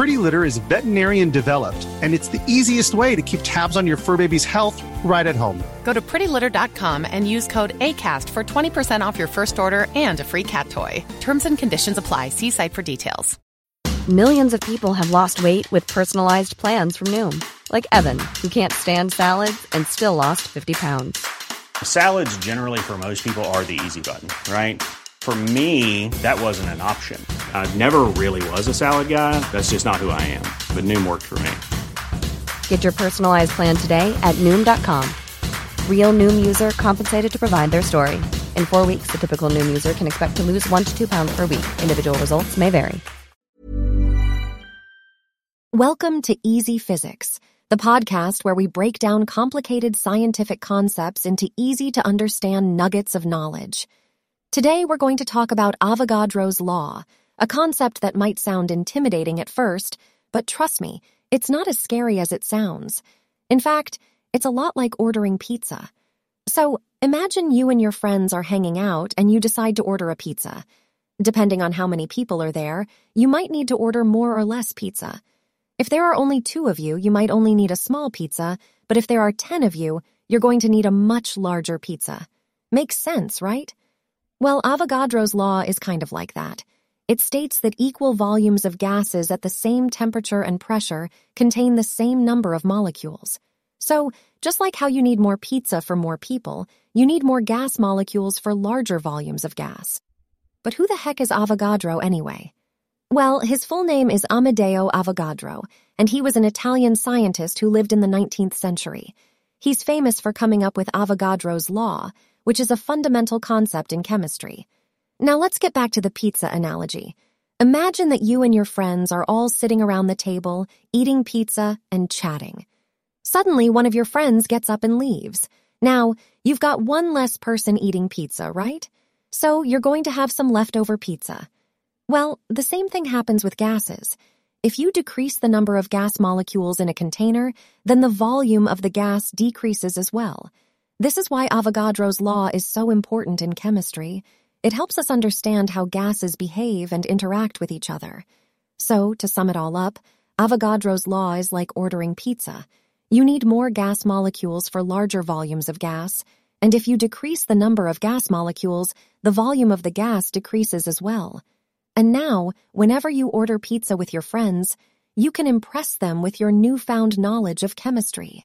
Pretty Litter is veterinarian developed, and it's the easiest way to keep tabs on your fur baby's health right at home. Go to prettylitter.com and use code ACAST for 20% off your first order and a free cat toy. Terms and conditions apply. See site for details. Millions of people have lost weight with personalized plans from Noom, like Evan, who can't stand salads and still lost 50 pounds. Salads, generally, for most people, are the easy button, right? For me, that wasn't an option. I never really was a salad guy. That's just not who I am. But Noom worked for me. Get your personalized plan today at Noom.com. Real Noom user compensated to provide their story. In four weeks, the typical Noom user can expect to lose one to two pounds per week. Individual results may vary. Welcome to Easy Physics, the podcast where we break down complicated scientific concepts into easy to understand nuggets of knowledge. Today, we're going to talk about Avogadro's Law, a concept that might sound intimidating at first, but trust me, it's not as scary as it sounds. In fact, it's a lot like ordering pizza. So, imagine you and your friends are hanging out and you decide to order a pizza. Depending on how many people are there, you might need to order more or less pizza. If there are only two of you, you might only need a small pizza, but if there are ten of you, you're going to need a much larger pizza. Makes sense, right? Well, Avogadro's law is kind of like that. It states that equal volumes of gases at the same temperature and pressure contain the same number of molecules. So, just like how you need more pizza for more people, you need more gas molecules for larger volumes of gas. But who the heck is Avogadro anyway? Well, his full name is Amedeo Avogadro, and he was an Italian scientist who lived in the 19th century. He's famous for coming up with Avogadro's law, which is a fundamental concept in chemistry. Now let's get back to the pizza analogy. Imagine that you and your friends are all sitting around the table, eating pizza and chatting. Suddenly, one of your friends gets up and leaves. Now, you've got one less person eating pizza, right? So you're going to have some leftover pizza. Well, the same thing happens with gases. If you decrease the number of gas molecules in a container, then the volume of the gas decreases as well. This is why Avogadro's law is so important in chemistry. It helps us understand how gases behave and interact with each other. So, to sum it all up, Avogadro's law is like ordering pizza. You need more gas molecules for larger volumes of gas, and if you decrease the number of gas molecules, the volume of the gas decreases as well. And now, whenever you order pizza with your friends, you can impress them with your newfound knowledge of chemistry.